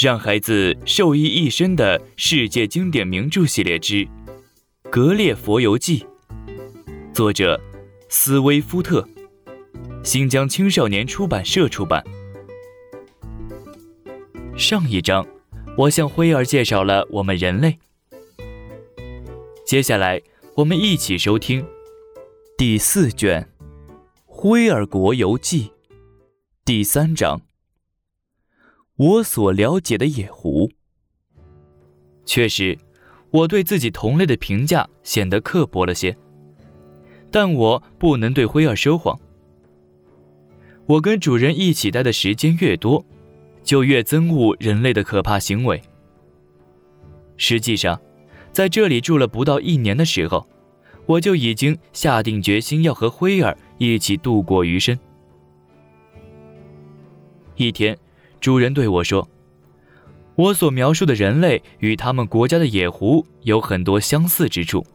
让孩子受益一生的世界经典名著系列之《格列佛游记》，作者斯威夫特，新疆青少年出版社出版。上一章，我向辉儿介绍了我们人类。接下来，我们一起收听第四卷《辉儿国游记》第三章。我所了解的野狐，确实，我对自己同类的评价显得刻薄了些。但我不能对辉儿说谎。我跟主人一起待的时间越多，就越憎恶人类的可怕行为。实际上，在这里住了不到一年的时候，我就已经下定决心要和辉儿一起度过余生。一天。主人对我说：“我所描述的人类与他们国家的野狐有很多相似之处。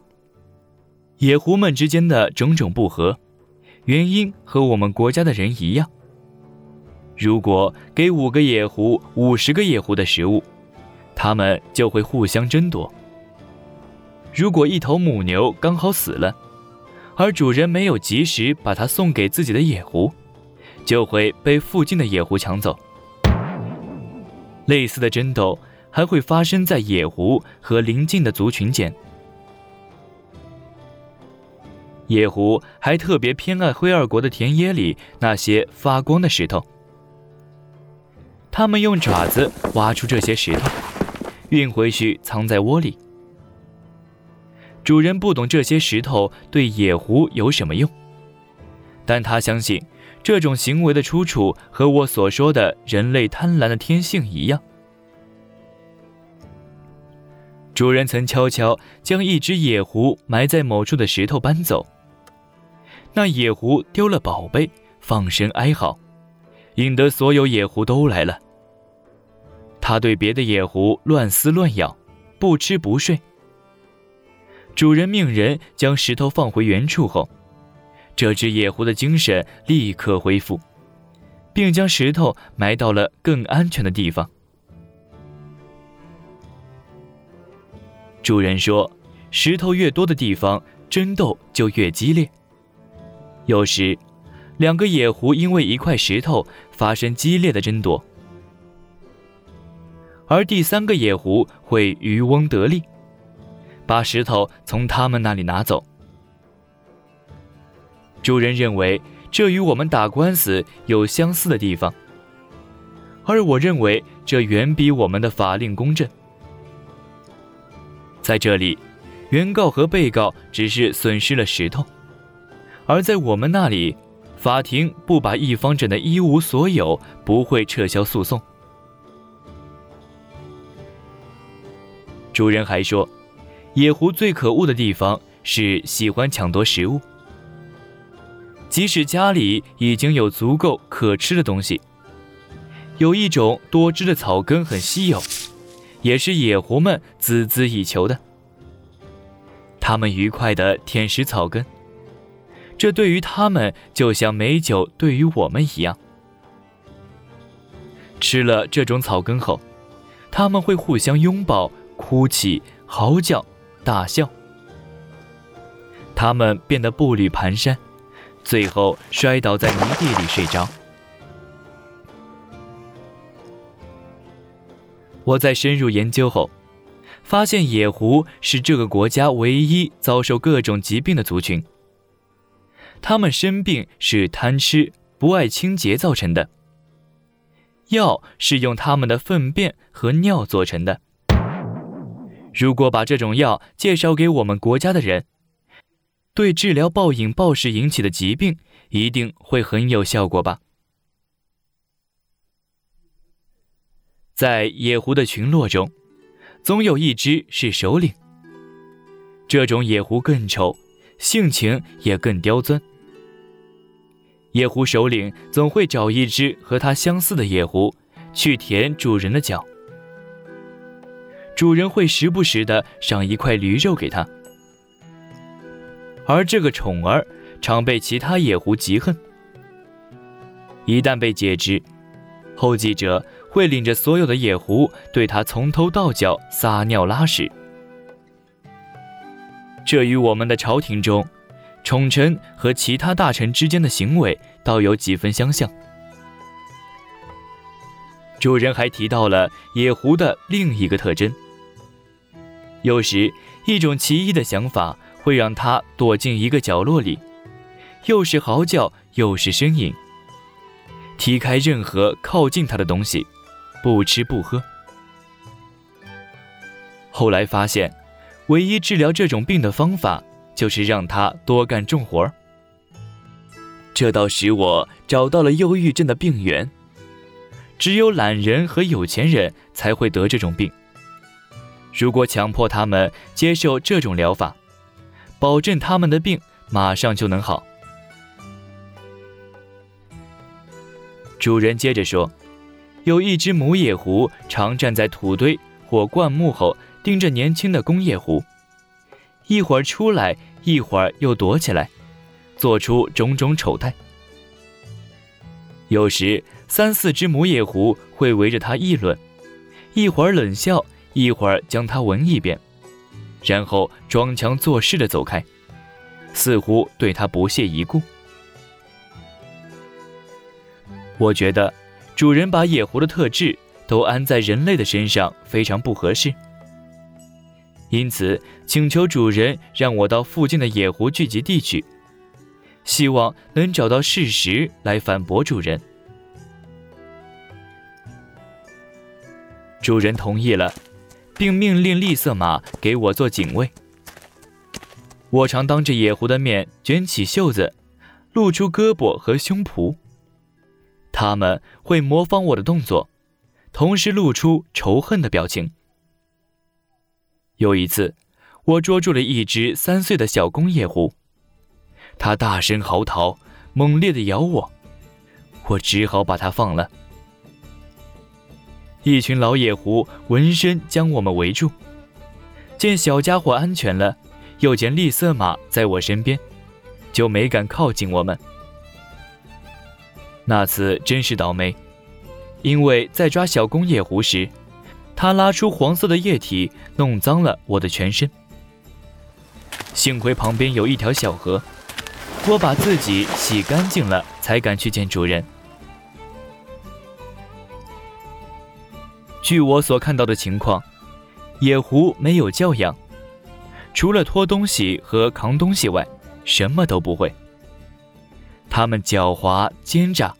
野狐们之间的种种不和，原因和我们国家的人一样。如果给五个野狐五十个野狐的食物，他们就会互相争夺。如果一头母牛刚好死了，而主人没有及时把它送给自己的野狐，就会被附近的野狐抢走。”类似的争斗还会发生在野狐和邻近的族群间。野狐还特别偏爱灰二国的田野里那些发光的石头，他们用爪子挖出这些石头，运回去藏在窝里。主人不懂这些石头对野狐有什么用，但他相信。这种行为的出处和我所说的人类贪婪的天性一样。主人曾悄悄将一只野狐埋在某处的石头搬走。那野狐丢了宝贝，放声哀嚎，引得所有野狐都来了。他对别的野狐乱撕乱咬，不吃不睡。主人命人将石头放回原处后。这只野狐的精神立刻恢复，并将石头埋到了更安全的地方。主人说：“石头越多的地方，争斗就越激烈。有时，两个野狐因为一块石头发生激烈的争夺，而第三个野狐会渔翁得利，把石头从他们那里拿走。”主人认为这与我们打官司有相似的地方，而我认为这远比我们的法令公正。在这里，原告和被告只是损失了石头，而在我们那里，法庭不把一方整得一无所有，不会撤销诉讼。主人还说，野狐最可恶的地方是喜欢抢夺食物。即使家里已经有足够可吃的东西，有一种多汁的草根很稀有，也是野狐们孜孜以求的。它们愉快地舔食草根，这对于它们就像美酒对于我们一样。吃了这种草根后，他们会互相拥抱、哭泣、嚎叫、大笑，他们变得步履蹒跚。最后摔倒在泥地里睡着。我在深入研究后，发现野狐是这个国家唯一遭受各种疾病的族群。他们生病是贪吃、不爱清洁造成的。药是用他们的粪便和尿做成的。如果把这种药介绍给我们国家的人，对治疗暴饮暴食引起的疾病，一定会很有效果吧？在野狐的群落中，总有一只是首领。这种野狐更丑，性情也更刁钻。野狐首领总会找一只和他相似的野狐，去舔主人的脚。主人会时不时的赏一块驴肉给他。而这个宠儿常被其他野狐嫉恨。一旦被解职，后继者会领着所有的野狐对他从头到脚撒尿拉屎。这与我们的朝廷中，宠臣和其他大臣之间的行为倒有几分相像。主人还提到了野狐的另一个特征：有时一种奇异的想法会让他躲进一个角落里，又是嚎叫，又是呻吟，踢开任何靠近他的东西，不吃不喝。后来发现。唯一治疗这种病的方法，就是让他多干重活儿。这倒使我找到了忧郁症的病源。只有懒人和有钱人才会得这种病。如果强迫他们接受这种疗法，保证他们的病马上就能好。主人接着说：“有一只母野狐常站在土堆或灌木后。”盯着年轻的公叶狐，一会儿出来，一会儿又躲起来，做出种种丑态。有时三四只母野狐会围着它议论，一会儿冷笑，一会儿将它闻一遍，然后装腔作势的走开，似乎对它不屑一顾。我觉得，主人把野狐的特质都安在人类的身上，非常不合适。因此，请求主人让我到附近的野狐聚集地去，希望能找到事实来反驳主人。主人同意了，并命令栗色马给我做警卫。我常当着野狐的面卷起袖子，露出胳膊和胸脯，他们会模仿我的动作，同时露出仇恨的表情。有一次，我捉住了一只三岁的小公野狐，它大声嚎啕，猛烈地咬我，我只好把它放了。一群老野狐闻声将我们围住，见小家伙安全了，又见栗色马在我身边，就没敢靠近我们。那次真是倒霉，因为在抓小公野狐时。他拉出黄色的液体，弄脏了我的全身。幸亏旁边有一条小河，我把自己洗干净了，才敢去见主人。据我所看到的情况，野狐没有教养，除了拖东西和扛东西外，什么都不会。他们狡猾奸诈，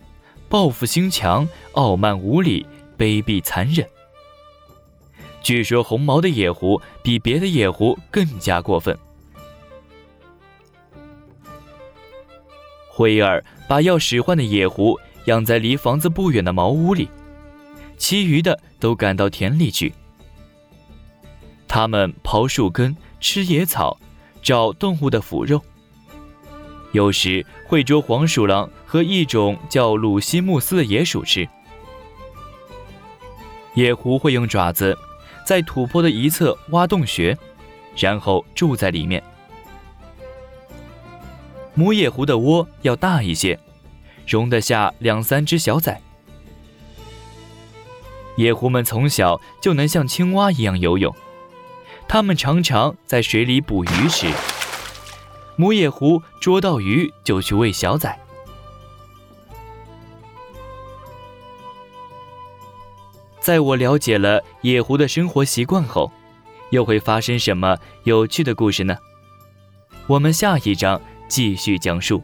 报复心强，傲慢无礼，卑鄙残忍。据说红毛的野狐比别的野狐更加过分。灰儿把要使唤的野狐养在离房子不远的茅屋里，其余的都赶到田里去。他们刨树根、吃野草、找动物的腐肉，有时会捉黄鼠狼和一种叫鲁西穆斯的野鼠吃。野狐会用爪子。在土坡的一侧挖洞穴，然后住在里面。母野狐的窝要大一些，容得下两三只小崽。野狐们从小就能像青蛙一样游泳，它们常常在水里捕鱼时，母野狐捉到鱼就去喂小崽。在我了解了野狐的生活习惯后，又会发生什么有趣的故事呢？我们下一章继续讲述。